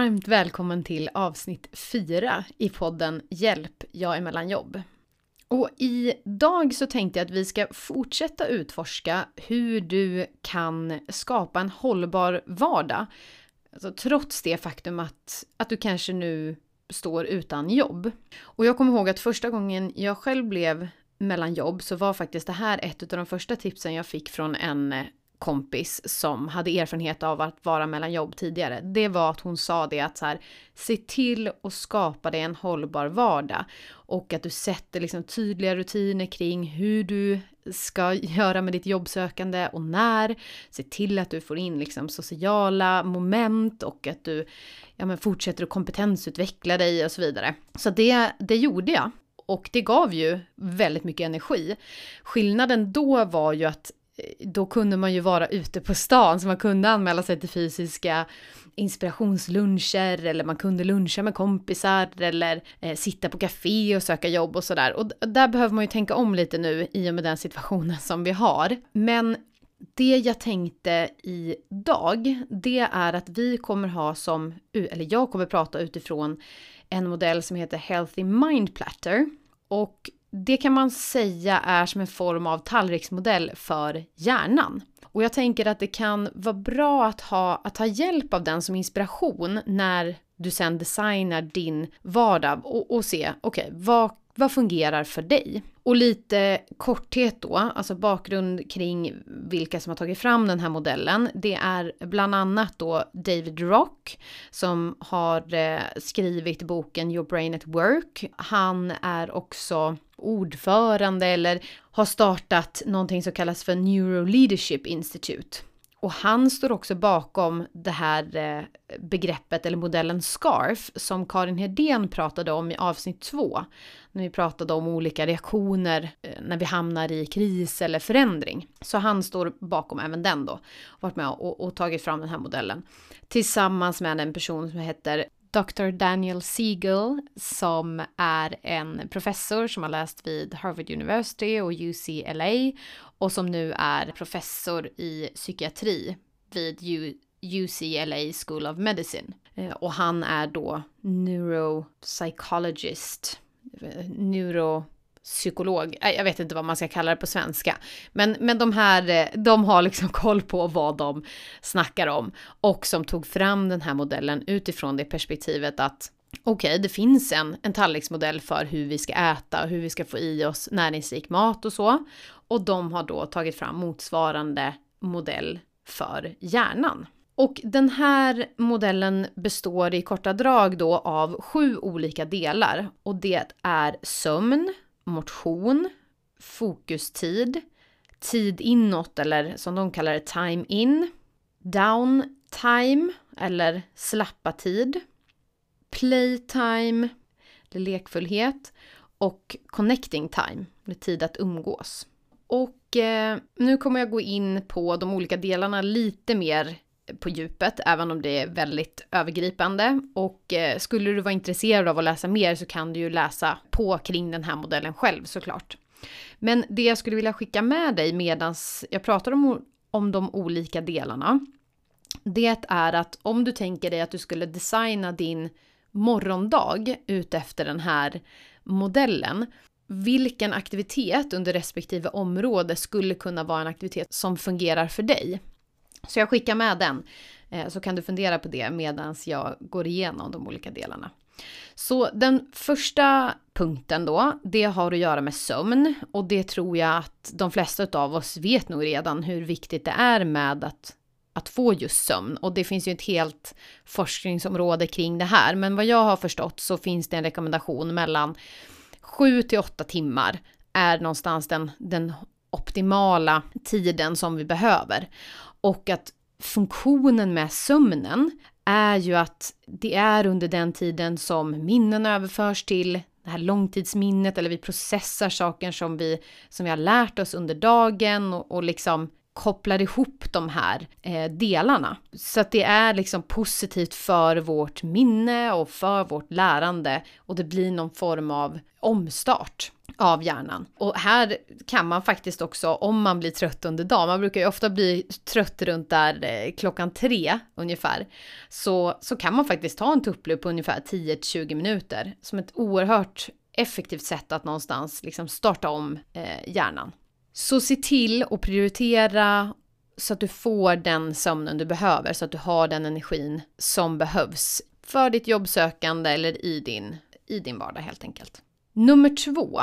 Varmt välkommen till avsnitt 4 i podden Hjälp, jag är mellan jobb. Och idag så tänkte jag att vi ska fortsätta utforska hur du kan skapa en hållbar vardag. Alltså, trots det faktum att, att du kanske nu står utan jobb. Och jag kommer ihåg att första gången jag själv blev mellan jobb så var faktiskt det här ett av de första tipsen jag fick från en kompis som hade erfarenhet av att vara mellan jobb tidigare, det var att hon sa det att så här, se till att skapa dig en hållbar vardag och att du sätter liksom tydliga rutiner kring hur du ska göra med ditt jobbsökande och när. Se till att du får in liksom sociala moment och att du ja, men fortsätter att kompetensutveckla dig och så vidare. Så det, det gjorde jag. Och det gav ju väldigt mycket energi. Skillnaden då var ju att då kunde man ju vara ute på stan så man kunde anmäla sig till fysiska inspirationsluncher eller man kunde luncha med kompisar eller eh, sitta på café och söka jobb och sådär. Och där behöver man ju tänka om lite nu i och med den situationen som vi har. Men det jag tänkte idag, det är att vi kommer ha som, eller jag kommer prata utifrån en modell som heter Healthy Mind Platter. Och det kan man säga är som en form av tallriksmodell för hjärnan. Och jag tänker att det kan vara bra att ha, att ha hjälp av den som inspiration när du sen designar din vardag och, och se, okej, okay, vad, vad fungerar för dig? Och lite korthet då, alltså bakgrund kring vilka som har tagit fram den här modellen. Det är bland annat då David Rock som har eh, skrivit boken Your Brain at Work. Han är också ordförande eller har startat någonting som kallas för Neuro Leadership Institute. Och han står också bakom det här eh, begreppet eller modellen SCARF som Karin Hedén pratade om i avsnitt två. När vi pratade om olika reaktioner eh, när vi hamnar i kris eller förändring. Så han står bakom även den då. Varit med och, och tagit fram den här modellen. Tillsammans med en person som heter Dr. Daniel Siegel som är en professor som har läst vid Harvard University och UCLA och som nu är professor i psykiatri vid UCLA School of Medicine. Eh, och han är då neuropsychologist, eh, neuro psykolog, jag vet inte vad man ska kalla det på svenska. Men, men de här, eh, de har liksom koll på vad de snackar om. Och som tog fram den här modellen utifrån det perspektivet att okej, okay, det finns en, en tallriksmodell för hur vi ska äta och hur vi ska få i oss näringsrik mat och så. Och de har då tagit fram motsvarande modell för hjärnan. Och den här modellen består i korta drag då av sju olika delar och det är sömn, motion, fokustid, tid inåt eller som de kallar det time in, down time eller slappa tid, playtime, lekfullhet och connecting time, tid att umgås. Och eh, nu kommer jag gå in på de olika delarna lite mer på djupet, även om det är väldigt övergripande. Och eh, skulle du vara intresserad av att läsa mer så kan du ju läsa på kring den här modellen själv såklart. Men det jag skulle vilja skicka med dig medan jag pratar om, om de olika delarna, det är att om du tänker dig att du skulle designa din morgondag utefter den här modellen, vilken aktivitet under respektive område skulle kunna vara en aktivitet som fungerar för dig? Så jag skickar med den, eh, så kan du fundera på det medan jag går igenom de olika delarna. Så den första punkten då, det har att göra med sömn och det tror jag att de flesta av oss vet nog redan hur viktigt det är med att, att få just sömn. Och det finns ju ett helt forskningsområde kring det här, men vad jag har förstått så finns det en rekommendation mellan 7 till 8 timmar är någonstans den, den optimala tiden som vi behöver. Och att funktionen med sömnen är ju att det är under den tiden som minnen överförs till det här långtidsminnet eller vi processar saker som vi, som vi har lärt oss under dagen och, och liksom kopplar ihop de här eh, delarna. Så att det är liksom positivt för vårt minne och för vårt lärande och det blir någon form av omstart av hjärnan. Och här kan man faktiskt också, om man blir trött under dagen, man brukar ju ofta bli trött runt där eh, klockan tre ungefär, så, så kan man faktiskt ta en tupplur på ungefär 10-20 minuter som ett oerhört effektivt sätt att någonstans liksom starta om eh, hjärnan. Så se till att prioritera så att du får den sömnen du behöver, så att du har den energin som behövs för ditt jobbsökande eller i din, i din vardag helt enkelt. Nummer två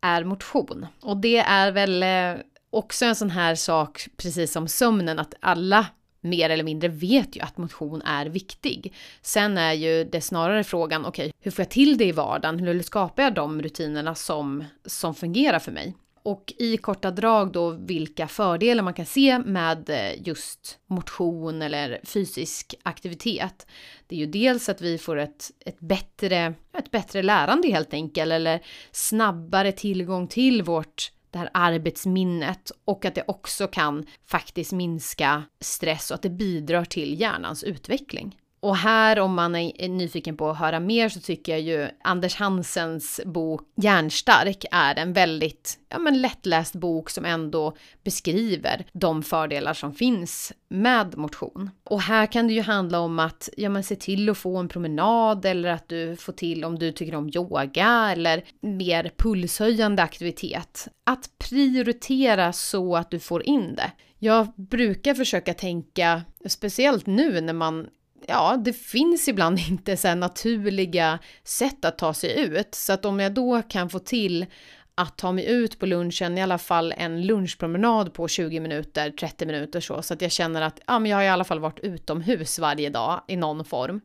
är motion. Och det är väl eh, också en sån här sak, precis som sömnen, att alla mer eller mindre vet ju att motion är viktig. Sen är ju det snarare frågan, okej, okay, hur får jag till det i vardagen? Hur skapar jag de rutinerna som, som fungerar för mig? Och i korta drag då vilka fördelar man kan se med eh, just motion eller fysisk aktivitet. Det är ju dels att vi får ett, ett, bättre, ett bättre lärande helt enkelt, eller snabbare tillgång till vårt det här arbetsminnet och att det också kan faktiskt minska stress och att det bidrar till hjärnans utveckling. Och här om man är nyfiken på att höra mer så tycker jag ju Anders Hansens bok Hjärnstark är en väldigt ja, men lättläst bok som ändå beskriver de fördelar som finns med motion. Och här kan det ju handla om att ja, men se till att få en promenad eller att du får till om du tycker om yoga eller mer pulshöjande aktivitet. Att prioritera så att du får in det. Jag brukar försöka tänka, speciellt nu när man ja, det finns ibland inte så naturliga sätt att ta sig ut. Så att om jag då kan få till att ta mig ut på lunchen, i alla fall en lunchpromenad på 20 minuter, 30 minuter så, så att jag känner att ja, men jag har i alla fall varit utomhus varje dag i någon form.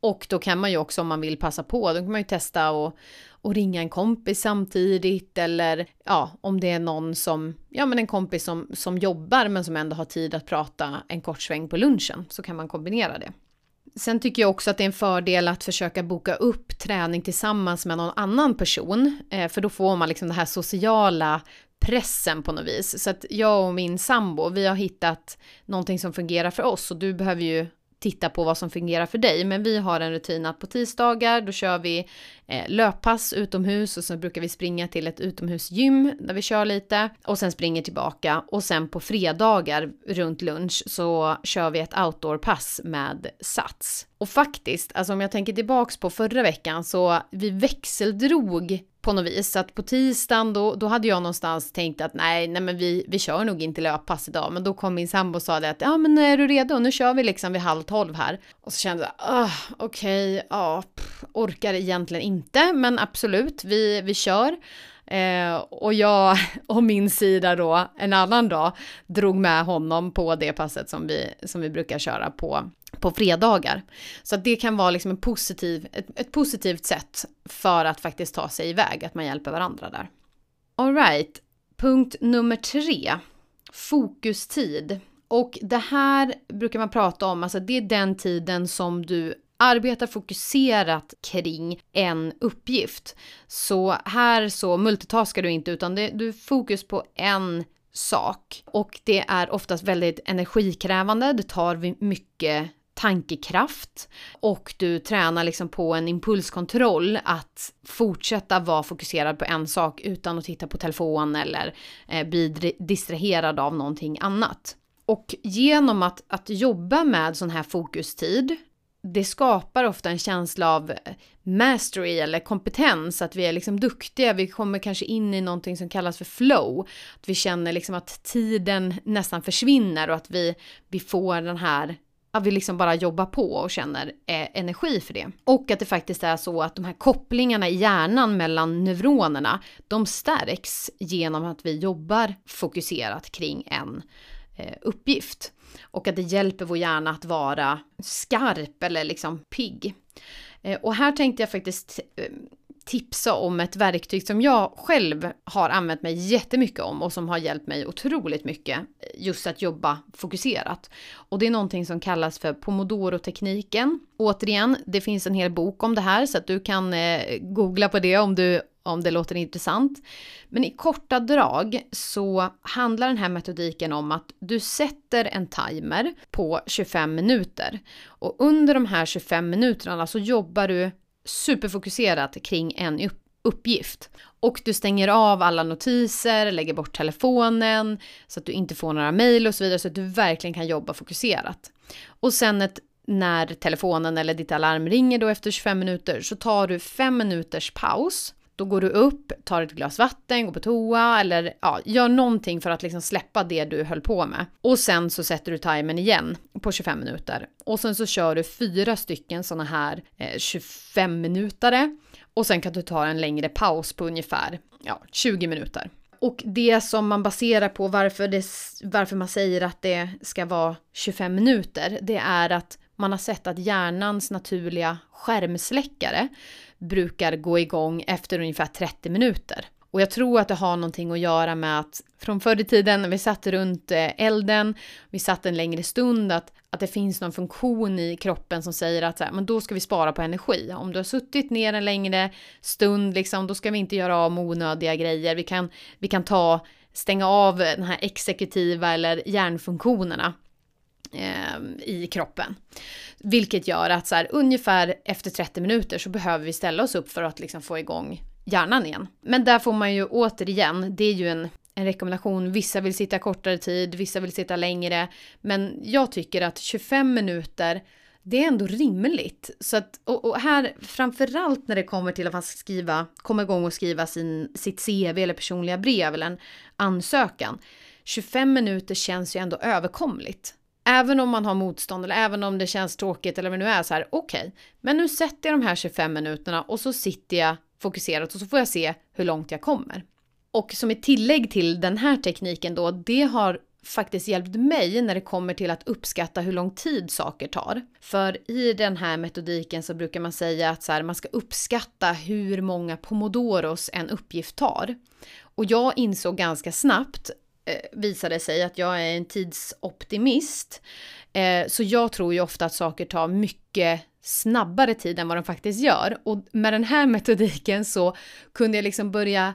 Och då kan man ju också om man vill passa på, då kan man ju testa och, och ringa en kompis samtidigt eller ja, om det är någon som, ja men en kompis som, som jobbar men som ändå har tid att prata en kort sväng på lunchen så kan man kombinera det. Sen tycker jag också att det är en fördel att försöka boka upp träning tillsammans med någon annan person, eh, för då får man liksom den här sociala pressen på något vis. Så att jag och min sambo, vi har hittat någonting som fungerar för oss och du behöver ju titta på vad som fungerar för dig. Men vi har en rutin att på tisdagar då kör vi Eh, löppass utomhus och sen brukar vi springa till ett utomhusgym där vi kör lite och sen springer tillbaka och sen på fredagar runt lunch så kör vi ett outdoorpass med Sats. Och faktiskt, alltså om jag tänker tillbaks på förra veckan så vi växeldrog på något vis. Så att på tisdagen då, då hade jag någonstans tänkt att nej, nej men vi, vi kör nog inte löppass idag. Men då kom min sambo och sa det att ja men är du redo? Nu kör vi liksom vid halv tolv här. Och så kände jag, ah, okej, okay, ja, orkar egentligen inte, men absolut, vi, vi kör. Eh, och jag och min sida då en annan dag drog med honom på det passet som vi, som vi brukar köra på på fredagar. Så att det kan vara liksom en positiv, ett, ett positivt sätt för att faktiskt ta sig iväg, att man hjälper varandra där. Alright, punkt nummer tre. Fokustid. Och det här brukar man prata om, alltså det är den tiden som du arbetar fokuserat kring en uppgift. Så här så multitaskar du inte utan det, du fokus på en sak. Och det är oftast väldigt energikrävande, det tar mycket tankekraft och du tränar liksom på en impulskontroll att fortsätta vara fokuserad på en sak utan att titta på telefon eller eh, bli distraherad av någonting annat. Och genom att, att jobba med sån här fokustid det skapar ofta en känsla av mastery eller kompetens, att vi är liksom duktiga, vi kommer kanske in i någonting som kallas för flow, att vi känner liksom att tiden nästan försvinner och att vi, vi får den här att vi liksom bara jobbar på och känner eh, energi för det. Och att det faktiskt är så att de här kopplingarna i hjärnan mellan neuronerna, de stärks genom att vi jobbar fokuserat kring en Eh, uppgift. Och att det hjälper vår hjärna att vara skarp eller liksom pigg. Eh, och här tänkte jag faktiskt eh, tipsa om ett verktyg som jag själv har använt mig jättemycket om och som har hjälpt mig otroligt mycket just att jobba fokuserat. Och det är någonting som kallas för pomodoro-tekniken. Återigen, det finns en hel bok om det här så att du kan eh, googla på det om du om det låter intressant. Men i korta drag så handlar den här metodiken om att du sätter en timer på 25 minuter och under de här 25 minuterna så jobbar du superfokuserat kring en uppgift. Och du stänger av alla notiser, lägger bort telefonen så att du inte får några mejl och så vidare så att du verkligen kan jobba fokuserat. Och sen ett, när telefonen eller ditt alarm ringer då efter 25 minuter så tar du 5 minuters paus då går du upp, tar ett glas vatten, går på toa eller ja, gör någonting för att liksom släppa det du höll på med. Och sen så sätter du timern igen på 25 minuter. Och sen så kör du fyra stycken sådana här eh, 25 minutare. Och sen kan du ta en längre paus på ungefär ja, 20 minuter. Och det som man baserar på varför, det, varför man säger att det ska vara 25 minuter, det är att man har sett att hjärnans naturliga skärmsläckare brukar gå igång efter ungefär 30 minuter. Och jag tror att det har någonting att göra med att från förr i tiden när vi satt runt eh, elden, vi satt en längre stund, att, att det finns någon funktion i kroppen som säger att så här, men då ska vi spara på energi. Om du har suttit ner en längre stund, liksom, då ska vi inte göra av med onödiga grejer. Vi kan, vi kan ta, stänga av den här exekutiva eller hjärnfunktionerna Ehm, i kroppen. Vilket gör att så här, ungefär efter 30 minuter så behöver vi ställa oss upp för att liksom få igång hjärnan igen. Men där får man ju återigen, det är ju en, en rekommendation. Vissa vill sitta kortare tid, vissa vill sitta längre. Men jag tycker att 25 minuter, det är ändå rimligt. Så att, och, och här, framförallt när det kommer till att man ska skriva, komma igång och skriva sin, sitt CV eller personliga brev eller en ansökan. 25 minuter känns ju ändå överkomligt. Även om man har motstånd eller även om det känns tråkigt eller vad det nu är så här, okej, okay, men nu sätter jag de här 25 minuterna och så sitter jag fokuserat och så får jag se hur långt jag kommer. Och som ett tillägg till den här tekniken då, det har faktiskt hjälpt mig när det kommer till att uppskatta hur lång tid saker tar. För i den här metodiken så brukar man säga att så här, man ska uppskatta hur många pomodoros en uppgift tar. Och jag insåg ganska snabbt Eh, visade sig att jag är en tidsoptimist. Eh, så jag tror ju ofta att saker tar mycket snabbare tid än vad de faktiskt gör. Och med den här metodiken så kunde jag liksom börja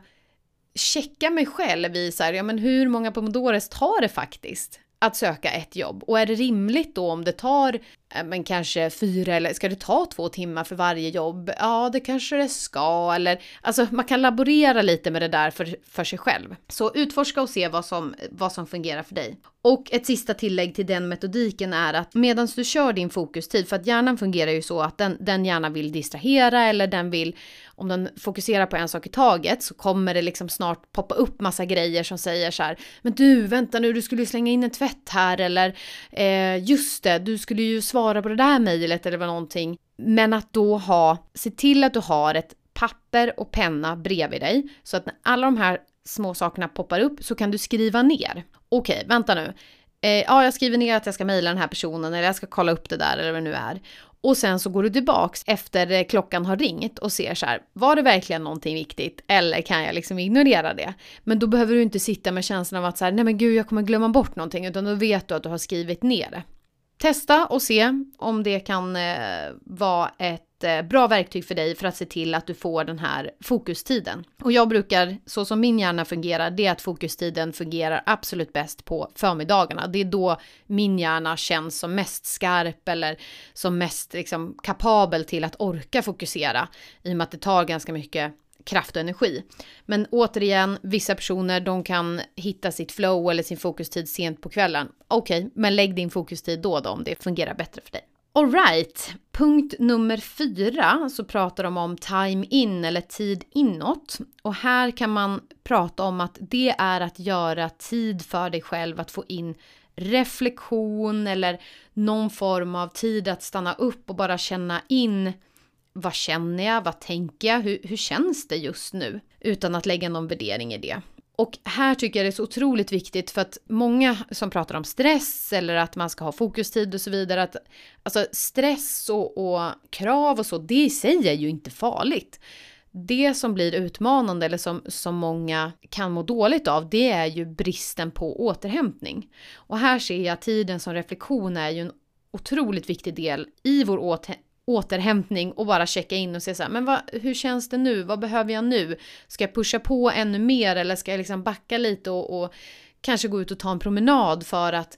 checka mig själv i så här, ja men hur många pomodores tar det faktiskt att söka ett jobb? Och är det rimligt då om det tar Äh, men kanske fyra eller ska det ta två timmar för varje jobb? Ja, det kanske det ska eller alltså man kan laborera lite med det där för, för sig själv. Så utforska och se vad som, vad som fungerar för dig. Och ett sista tillägg till den metodiken är att medan du kör din fokustid, för att hjärnan fungerar ju så att den, den gärna vill distrahera eller den vill, om den fokuserar på en sak i taget så kommer det liksom snart poppa upp massa grejer som säger så här, men du vänta nu, du skulle ju slänga in en tvätt här eller eh, just det, du skulle ju svara svara på det där mejlet eller vad någonting. Men att då ha, se till att du har ett papper och penna bredvid dig så att när alla de här små sakerna poppar upp så kan du skriva ner. Okej, vänta nu. Eh, ja, jag skriver ner att jag ska mejla den här personen eller jag ska kolla upp det där eller vad det nu är. Och sen så går du tillbaks efter klockan har ringt och ser så här, var det verkligen någonting viktigt eller kan jag liksom ignorera det? Men då behöver du inte sitta med känslan av att så här, nej men gud jag kommer glömma bort någonting utan då vet du att du har skrivit ner det. Testa och se om det kan eh, vara ett eh, bra verktyg för dig för att se till att du får den här fokustiden. Och jag brukar, så som min hjärna fungerar, det är att fokustiden fungerar absolut bäst på förmiddagarna. Det är då min hjärna känns som mest skarp eller som mest liksom, kapabel till att orka fokusera i och med att det tar ganska mycket kraft och energi. Men återigen, vissa personer de kan hitta sitt flow eller sin fokustid sent på kvällen. Okej, okay, men lägg din fokustid då då om det fungerar bättre för dig. Alright, punkt nummer fyra så pratar de om time in eller tid inåt. Och här kan man prata om att det är att göra tid för dig själv att få in reflektion eller någon form av tid att stanna upp och bara känna in vad känner jag, vad tänker jag, hur, hur känns det just nu? Utan att lägga någon värdering i det. Och här tycker jag det är så otroligt viktigt för att många som pratar om stress eller att man ska ha fokustid och så vidare, att alltså stress och, och krav och så, det i sig är ju inte farligt. Det som blir utmanande eller som, som många kan må dåligt av, det är ju bristen på återhämtning. Och här ser jag tiden som reflektion är ju en otroligt viktig del i vår återhämtning och bara checka in och se så här, men vad, hur känns det nu? Vad behöver jag nu? Ska jag pusha på ännu mer eller ska jag liksom backa lite och, och kanske gå ut och ta en promenad för att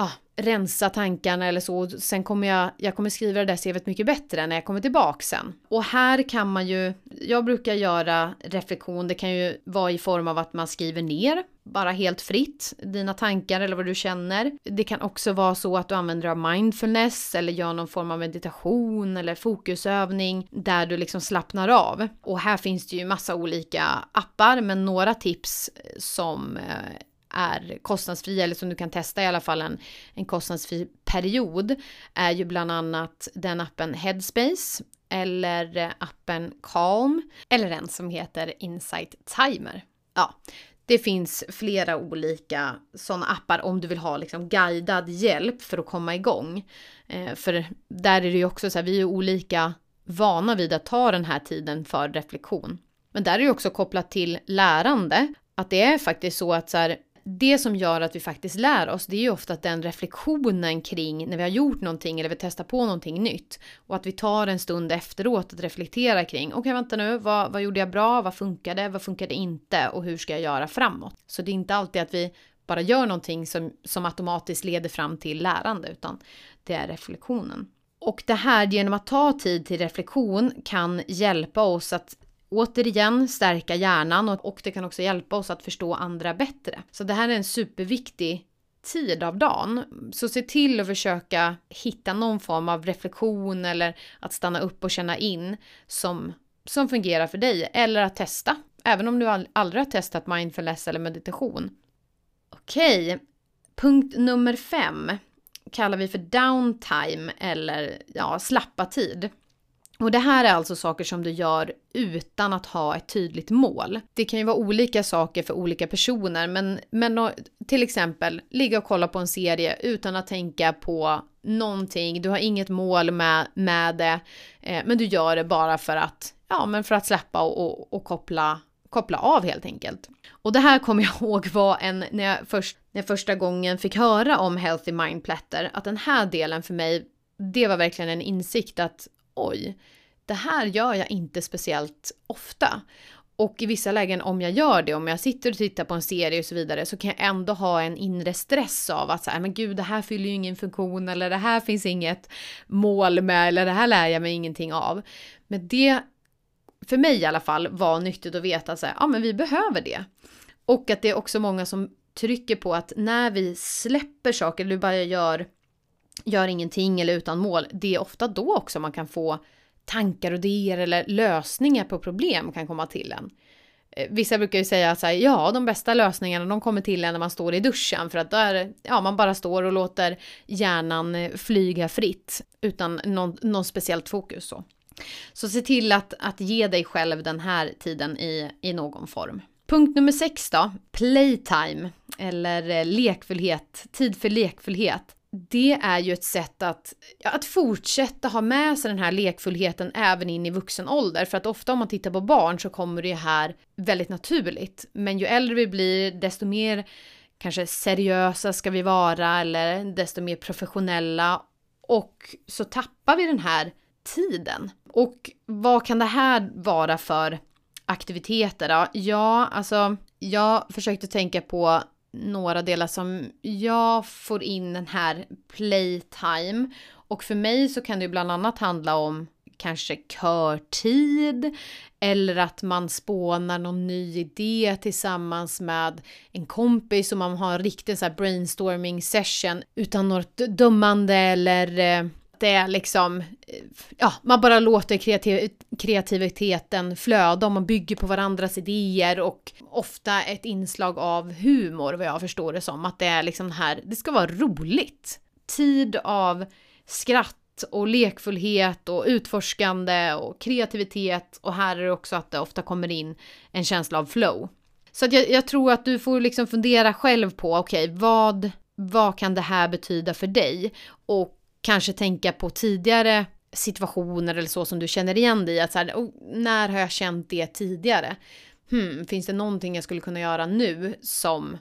ah, rensa tankarna eller så. Sen kommer jag, jag kommer skriva det där CVet mycket bättre när jag kommer tillbaka sen. Och här kan man ju, jag brukar göra reflektion, det kan ju vara i form av att man skriver ner, bara helt fritt, dina tankar eller vad du känner. Det kan också vara så att du använder av mindfulness eller gör någon form av meditation eller fokusövning där du liksom slappnar av. Och här finns det ju massa olika appar, men några tips som eh, är kostnadsfria eller som du kan testa i alla fall en, en kostnadsfri period är ju bland annat den appen Headspace eller appen Calm eller en som heter Insight Timer. Ja, det finns flera olika sådana appar om du vill ha liksom guidad hjälp för att komma igång. Eh, för där är det ju också så här, vi är ju olika vana vid att ta den här tiden för reflektion. Men där är det också kopplat till lärande, att det är faktiskt så att så här, det som gör att vi faktiskt lär oss, det är ju ofta att den reflektionen kring när vi har gjort någonting eller vi testar på någonting nytt och att vi tar en stund efteråt att reflektera kring, okej okay, vänta nu, vad, vad gjorde jag bra, vad funkade, vad funkade inte och hur ska jag göra framåt? Så det är inte alltid att vi bara gör någonting som, som automatiskt leder fram till lärande, utan det är reflektionen. Och det här genom att ta tid till reflektion kan hjälpa oss att återigen stärka hjärnan och, och det kan också hjälpa oss att förstå andra bättre. Så det här är en superviktig tid av dagen. Så se till att försöka hitta någon form av reflektion eller att stanna upp och känna in som, som fungerar för dig. Eller att testa, även om du aldrig har testat mindfulness eller meditation. Okej, punkt nummer fem kallar vi för downtime eller ja, slappa tid. Och det här är alltså saker som du gör utan att ha ett tydligt mål. Det kan ju vara olika saker för olika personer, men, men till exempel ligga och kolla på en serie utan att tänka på någonting. Du har inget mål med, med det, eh, men du gör det bara för att, ja, men för att släppa och, och, och koppla, koppla av helt enkelt. Och det här kommer jag ihåg var en, när jag, först, när jag första gången fick höra om Healthy Mind Platter, att den här delen för mig det var verkligen en insikt att oj, det här gör jag inte speciellt ofta. Och i vissa lägen om jag gör det, om jag sitter och tittar på en serie och så vidare, så kan jag ändå ha en inre stress av att säga, men gud, det här fyller ju ingen funktion eller det här finns inget mål med eller det här lär jag mig ingenting av. Men det, för mig i alla fall, var nyttigt att veta att ja men vi behöver det. Och att det är också många som trycker på att när vi släpper saker, eller bara gör gör ingenting eller utan mål, det är ofta då också man kan få tankar och idéer eller lösningar på problem kan komma till en. Eh, vissa brukar ju säga att ja, de bästa lösningarna de kommer till en när man står i duschen för att där, ja, man bara står och låter hjärnan eh, flyga fritt utan någon, någon speciellt fokus så. Så se till att, att ge dig själv den här tiden i, i någon form. Punkt nummer sex då, playtime eller eh, lekfullhet, tid för lekfullhet det är ju ett sätt att, att fortsätta ha med sig den här lekfullheten även in i vuxen ålder. För att ofta om man tittar på barn så kommer det här väldigt naturligt. Men ju äldre vi blir, desto mer kanske seriösa ska vi vara eller desto mer professionella. Och så tappar vi den här tiden. Och vad kan det här vara för aktiviteter då? Ja, alltså jag försökte tänka på några delar som jag får in den här playtime. Och för mig så kan det ju bland annat handla om kanske körtid eller att man spånar någon ny idé tillsammans med en kompis och man har en riktig så brainstorming session utan något dömande eller eh, det är liksom, ja, man bara låter kreativ kreativiteten flöda och man bygger på varandras idéer och ofta ett inslag av humor vad jag förstår det som. Att det är liksom här, det ska vara roligt. Tid av skratt och lekfullhet och utforskande och kreativitet och här är det också att det ofta kommer in en känsla av flow. Så att jag, jag tror att du får liksom fundera själv på, okej, okay, vad, vad kan det här betyda för dig? Och kanske tänka på tidigare situationer eller så som du känner igen dig i. Att så här, oh, när har jag känt det tidigare? Hmm, finns det någonting jag skulle kunna göra nu som,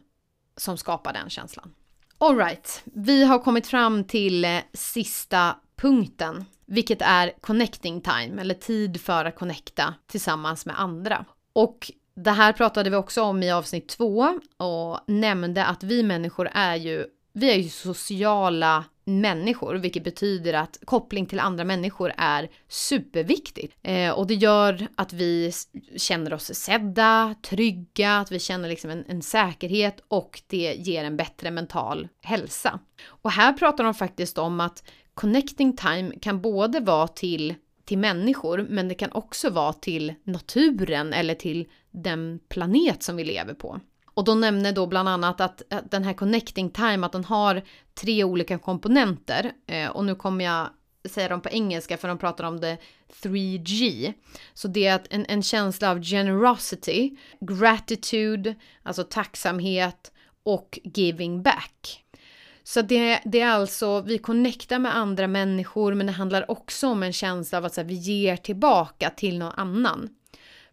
som skapar den känslan? Alright, vi har kommit fram till eh, sista punkten, vilket är connecting time, eller tid för att connecta tillsammans med andra. Och det här pratade vi också om i avsnitt två och nämnde att vi människor är ju vi är ju sociala människor, vilket betyder att koppling till andra människor är superviktigt. Eh, och det gör att vi känner oss sedda, trygga, att vi känner liksom en, en, säkerhet och det ger en bättre mental hälsa. Och här pratar de faktiskt om att connecting time kan både vara till till människor, men det kan också vara till naturen eller till den planet som vi lever på. Och de nämner då bland annat att, den här connecting time, att den har tre olika komponenter. Eh, och nu kommer jag säga dem på engelska för de pratar om det 3G. Så det är en, en känsla av generosity, gratitude, alltså tacksamhet och giving back. Så det, det, är alltså, vi connectar med andra människor men det handlar också om en känsla av att här, vi ger tillbaka till någon annan.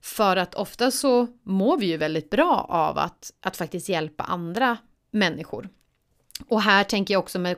För att ofta så mår vi ju väldigt bra av att, att faktiskt hjälpa andra människor. Och här tänker jag också med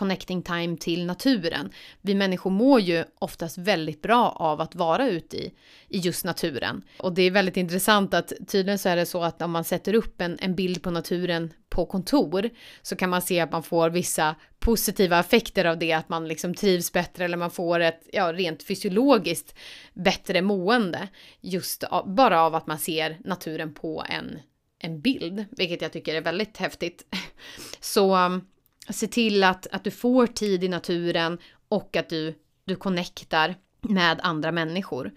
connecting, time till naturen. Vi människor mår ju oftast väldigt bra av att vara ute i, i just naturen. Och det är väldigt intressant att tydligen så är det så att om man sätter upp en, en bild på naturen på kontor så kan man se att man får vissa positiva effekter av det, att man liksom trivs bättre eller man får ett, ja, rent fysiologiskt bättre mående just av, bara av att man ser naturen på en, en bild, vilket jag tycker är väldigt häftigt. Så um, se till att, att du får tid i naturen och att du, du connectar med andra människor.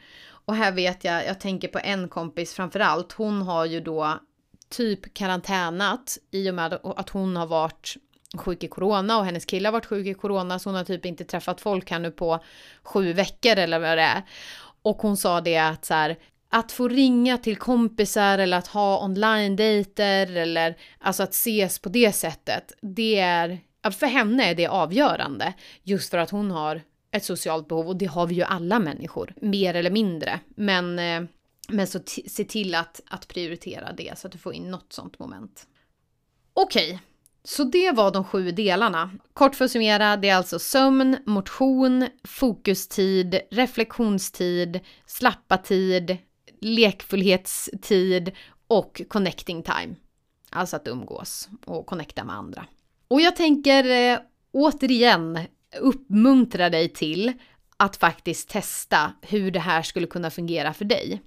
Och här vet jag, jag tänker på en kompis framförallt, hon har ju då typ karantänat i och med att hon har varit sjuk i corona och hennes kille har varit sjuk i corona så hon har typ inte träffat folk här nu på sju veckor eller vad det är. Och hon sa det att så här, att få ringa till kompisar eller att ha online-dejter eller alltså att ses på det sättet, det är, för henne är det avgörande. Just för att hon har ett socialt behov och det har vi ju alla människor, mer eller mindre. Men eh, men så se till att, att prioritera det så att du får in något sånt moment. Okej, okay. så det var de sju delarna. Kort för att summera, det är alltså sömn, motion, fokustid, reflektionstid, slappa tid, lekfullhetstid och connecting time. Alltså att umgås och connecta med andra. Och jag tänker eh, återigen uppmuntra dig till att faktiskt testa hur det här skulle kunna fungera för dig.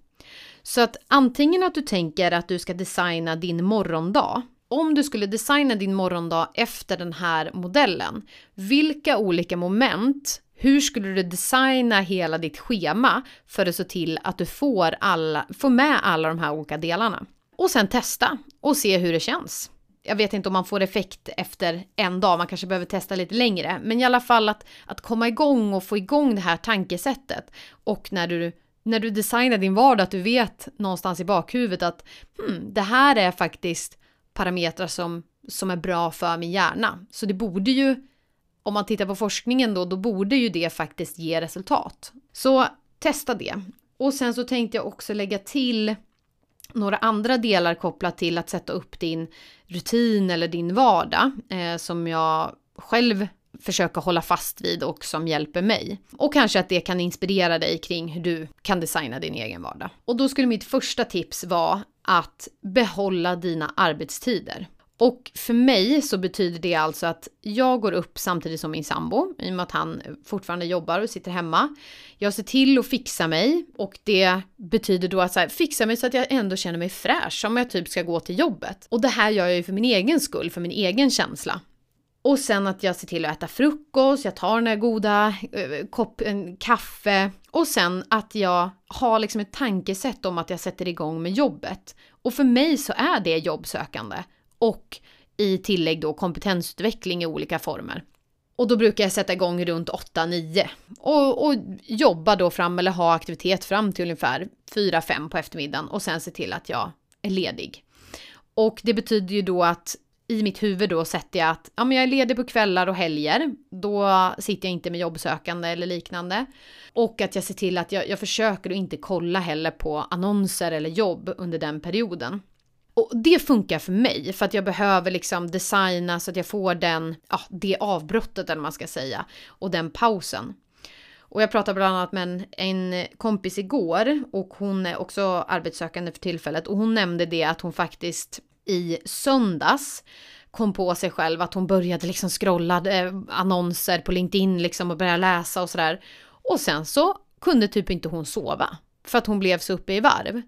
Så att antingen att du tänker att du ska designa din morgondag. Om du skulle designa din morgondag efter den här modellen, vilka olika moment hur skulle du designa hela ditt schema för att se till att du får, alla, får med alla de här olika delarna? Och sen testa och se hur det känns. Jag vet inte om man får effekt efter en dag, man kanske behöver testa lite längre. Men i alla fall att, att komma igång och få igång det här tankesättet. Och när du när du designar din vardag att du vet någonstans i bakhuvudet att hmm, det här är faktiskt parametrar som, som är bra för min hjärna. Så det borde ju, om man tittar på forskningen då, då borde ju det faktiskt ge resultat. Så testa det. Och sen så tänkte jag också lägga till några andra delar kopplat till att sätta upp din rutin eller din vardag eh, som jag själv försöka hålla fast vid och som hjälper mig. Och kanske att det kan inspirera dig kring hur du kan designa din egen vardag. Och då skulle mitt första tips vara att behålla dina arbetstider. Och för mig så betyder det alltså att jag går upp samtidigt som min sambo, i och med att han fortfarande jobbar och sitter hemma. Jag ser till att fixa mig och det betyder då att så här, fixa mig så att jag ändå känner mig fräsch, om jag typ ska gå till jobbet. Och det här gör jag ju för min egen skull, för min egen känsla. Och sen att jag ser till att äta frukost, jag tar den där goda eh, koppen kaffe och sen att jag har liksom ett tankesätt om att jag sätter igång med jobbet. Och för mig så är det jobbsökande och i tillägg då kompetensutveckling i olika former. Och då brukar jag sätta igång runt 8-9 och, och jobba då fram eller ha aktivitet fram till ungefär 4-5 på eftermiddagen och sen se till att jag är ledig. Och det betyder ju då att i mitt huvud då sätter jag att ja, men jag är ledig på kvällar och helger. Då sitter jag inte med jobbsökande eller liknande. Och att jag ser till att jag, jag försöker att inte kolla heller på annonser eller jobb under den perioden. Och det funkar för mig för att jag behöver liksom designa så att jag får den, ja, det avbrottet eller man ska säga och den pausen. Och jag pratade bland annat med en, en kompis igår och hon är också arbetssökande för tillfället och hon nämnde det att hon faktiskt i söndags kom på sig själv att hon började liksom scrolla eh, annonser på LinkedIn liksom och börja läsa och sådär. Och sen så kunde typ inte hon sova för att hon blev så uppe i varv.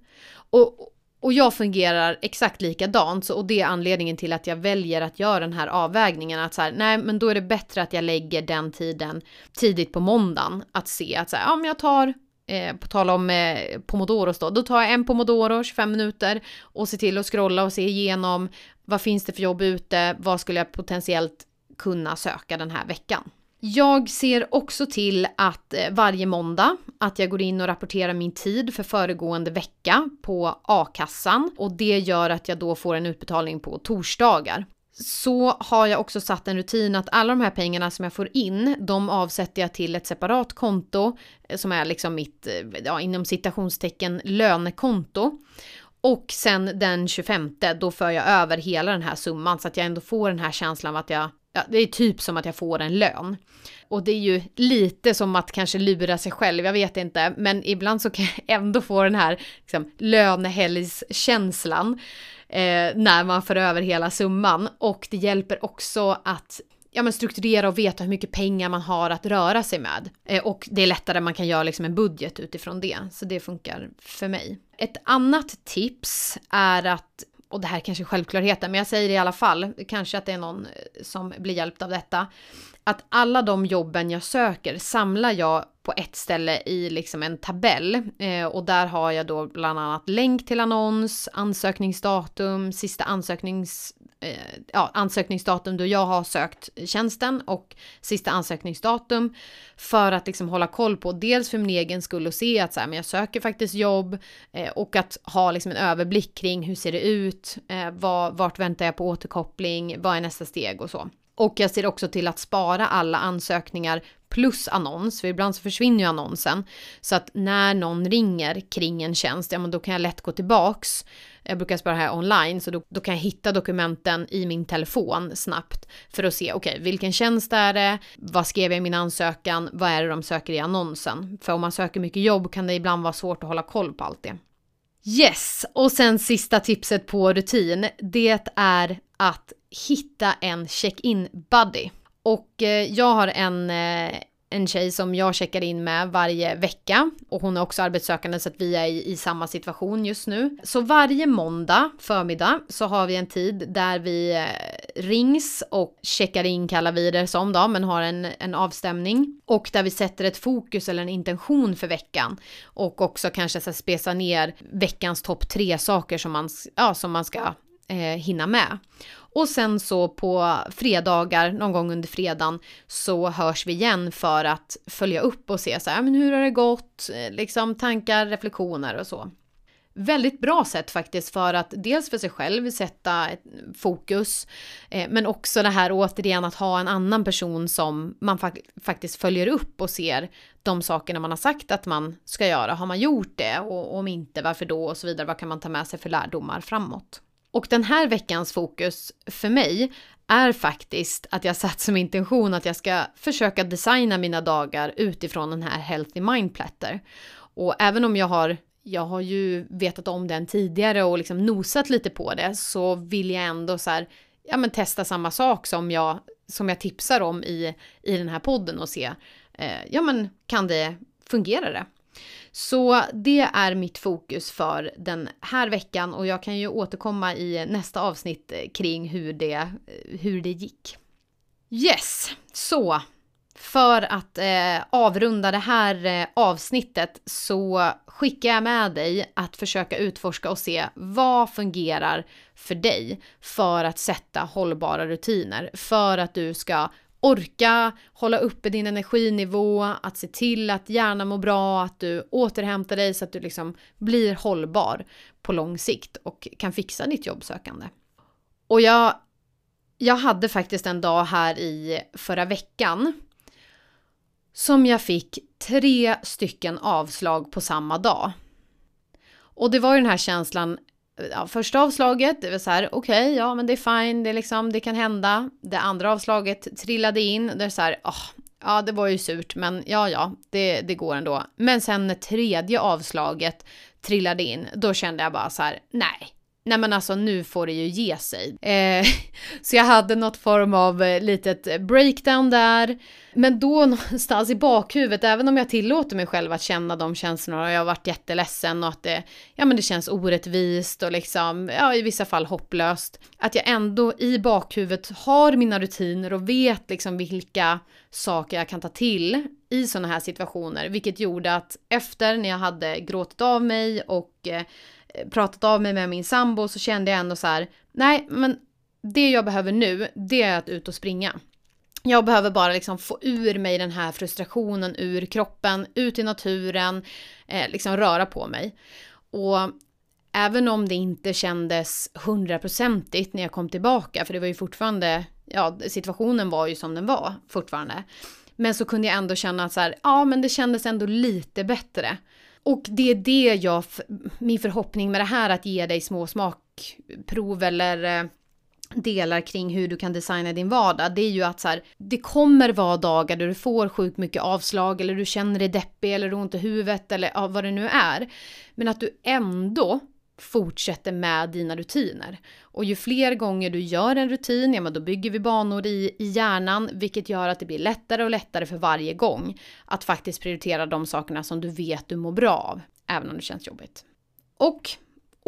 Och, och jag fungerar exakt likadant så, och det är anledningen till att jag väljer att göra den här avvägningen att så här, nej men då är det bättre att jag lägger den tiden tidigt på måndagen att se att så här, ja men jag tar Eh, på tal om eh, pomodoros då, då tar jag en pomodoro 25 minuter och ser till att scrolla och se igenom vad finns det för jobb ute, vad skulle jag potentiellt kunna söka den här veckan. Jag ser också till att eh, varje måndag att jag går in och rapporterar min tid för föregående vecka på a-kassan och det gör att jag då får en utbetalning på torsdagar. Så har jag också satt en rutin att alla de här pengarna som jag får in, de avsätter jag till ett separat konto eh, som är liksom mitt, eh, ja, inom citationstecken lönekonto. Och sen den 25 då för jag över hela den här summan så att jag ändå får den här känslan av att jag Ja, det är typ som att jag får en lön. Och det är ju lite som att kanske lura sig själv, jag vet inte, men ibland så kan jag ändå få den här liksom, lönehelgskänslan eh, när man för över hela summan. Och det hjälper också att ja, men strukturera och veta hur mycket pengar man har att röra sig med. Eh, och det är lättare, man kan göra liksom en budget utifrån det. Så det funkar för mig. Ett annat tips är att och det här kanske är självklarheten, men jag säger det i alla fall, kanske att det är någon eh, som blir hjälpt av detta, att alla de jobben jag söker samlar jag på ett ställe i liksom en tabell eh, och där har jag då bland annat länk till annons, ansökningsdatum, sista ansöknings Eh, ja, ansökningsdatum då jag har sökt tjänsten och sista ansökningsdatum för att liksom hålla koll på dels för min egen skull och se att så här, men jag söker faktiskt jobb eh, och att ha liksom en överblick kring hur ser det ut, eh, vad, vart väntar jag på återkoppling, vad är nästa steg och så. Och jag ser också till att spara alla ansökningar plus annons, för ibland så försvinner ju annonsen. Så att när någon ringer kring en tjänst, ja men då kan jag lätt gå tillbaks. Jag brukar spara här online, så då, då kan jag hitta dokumenten i min telefon snabbt för att se, okej, okay, vilken tjänst är det? Vad skrev jag i min ansökan? Vad är det de söker i annonsen? För om man söker mycket jobb kan det ibland vara svårt att hålla koll på allt det. Yes, och sen sista tipset på rutin, det är att hitta en check-in buddy. Och eh, jag har en, eh, en tjej som jag checkar in med varje vecka och hon är också arbetssökande så att vi är i, i, samma situation just nu. Så varje måndag förmiddag så har vi en tid där vi eh, rings och checkar in kallar vi det som då, men har en, en avstämning och där vi sätter ett fokus eller en intention för veckan och också kanske så spesa ner veckans topp tre saker som man, ja, som man ska eh, hinna med. Och sen så på fredagar, någon gång under fredagen, så hörs vi igen för att följa upp och se så här, men hur har det gått, eh, liksom tankar, reflektioner och så. Väldigt bra sätt faktiskt för att dels för sig själv sätta ett fokus, eh, men också det här återigen att ha en annan person som man fa faktiskt följer upp och ser de sakerna man har sagt att man ska göra. Har man gjort det och om inte, varför då och så vidare. Vad kan man ta med sig för lärdomar framåt? Och den här veckans fokus för mig är faktiskt att jag satt som intention att jag ska försöka designa mina dagar utifrån den här Healthy Mind Platter. Och även om jag har jag har ju vetat om den tidigare och liksom nosat lite på det så vill jag ändå så här, ja men testa samma sak som jag, som jag tipsar om i, i den här podden och se, eh, ja men kan det, fungera det? Så det är mitt fokus för den här veckan och jag kan ju återkomma i nästa avsnitt eh, kring hur det, eh, hur det gick. Yes, så för att eh, avrunda det här eh, avsnittet så skickar jag med dig att försöka utforska och se vad fungerar för dig för att sätta hållbara rutiner för att du ska orka hålla uppe din energinivå, att se till att hjärnan mår bra, att du återhämtar dig så att du liksom blir hållbar på lång sikt och kan fixa ditt jobbsökande. Och jag, jag hade faktiskt en dag här i förra veckan som jag fick tre stycken avslag på samma dag. Och det var ju den här känslan ja, första avslaget, det var så här, okej, okay, ja men det är fine, det, är liksom, det kan hända. Det andra avslaget trillade in, det är så här, oh, ja det var ju surt, men ja, ja, det, det går ändå. Men sen när tredje avslaget trillade in, då kände jag bara så här, nej, nej men alltså nu får det ju ge sig. Eh, så jag hade något form av eh, litet breakdown där. Men då någonstans i bakhuvudet, även om jag tillåter mig själv att känna de känslorna och jag har varit jätteledsen och att det, ja men det känns orättvist och liksom, ja i vissa fall hopplöst. Att jag ändå i bakhuvudet har mina rutiner och vet liksom vilka saker jag kan ta till i sådana här situationer, vilket gjorde att efter när jag hade gråtit av mig och eh, Eh, pratat av mig med min sambo så kände jag ändå så här, nej men det jag behöver nu, det är att ut och springa. Jag behöver bara liksom få ur mig den här frustrationen ur kroppen, ut i naturen, eh, liksom röra på mig. Och även om det inte kändes hundraprocentigt när jag kom tillbaka, för det var ju fortfarande, ja situationen var ju som den var fortfarande. Men så kunde jag ändå känna att så här, ja men det kändes ändå lite bättre. Och det är det jag, min förhoppning med det här att ge dig små smakprov eller eh, delar kring hur du kan designa din vardag, det är ju att så här, det kommer vara dagar där du får sjukt mycket avslag eller du känner dig deppig eller du ont i huvudet eller ja, vad det nu är. Men att du ändå fortsätter med dina rutiner. Och ju fler gånger du gör en rutin, ja men då bygger vi banor i, i hjärnan, vilket gör att det blir lättare och lättare för varje gång att faktiskt prioritera de sakerna som du vet du mår bra av, även om det känns jobbigt. Och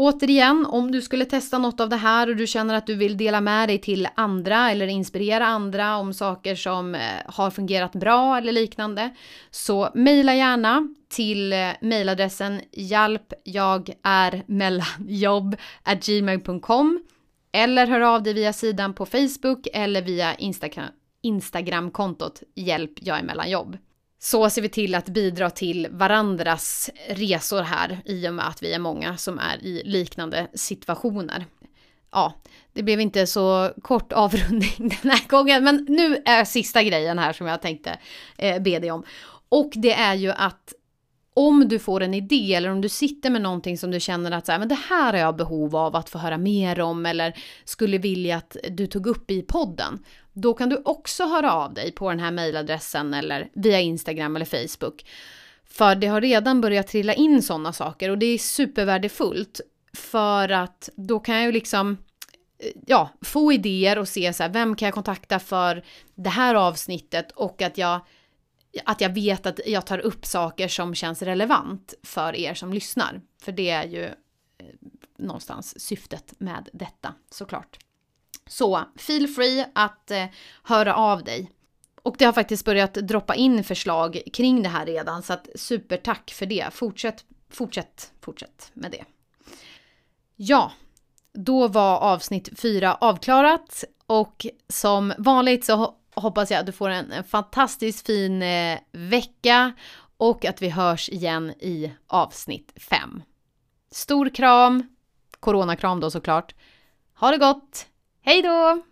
Återigen, om du skulle testa något av det här och du känner att du vill dela med dig till andra eller inspirera andra om saker som eh, har fungerat bra eller liknande, så mejla gärna till eh, mejladressen hjälpjagärmellanjobb.gmail.com eller hör av dig via sidan på Facebook eller via Instagram, Instagramkontot Hjälp jag är mellanjobb. Så ser vi till att bidra till varandras resor här i och med att vi är många som är i liknande situationer. Ja, det blev inte så kort avrundning den här gången, men nu är sista grejen här som jag tänkte eh, be dig om. Och det är ju att om du får en idé eller om du sitter med någonting som du känner att så här, men det här har jag behov av att få höra mer om eller skulle vilja att du tog upp i podden. Då kan du också höra av dig på den här mejladressen eller via Instagram eller Facebook. För det har redan börjat trilla in sådana saker och det är supervärdefullt. För att då kan jag ju liksom eh, ja, få idéer och se så här, vem kan jag kontakta för det här avsnittet och att jag att jag vet att jag tar upp saker som känns relevant för er som lyssnar. För det är ju eh, någonstans syftet med detta såklart. Så feel free att eh, höra av dig. Och det har faktiskt börjat droppa in förslag kring det här redan så att supertack för det. Fortsätt, fortsätt, fortsätt med det. Ja, då var avsnitt 4 avklarat och som vanligt så hoppas jag att du får en fantastiskt fin eh, vecka och att vi hörs igen i avsnitt 5. Stor kram, coronakram då såklart. Ha det gott! Hej då!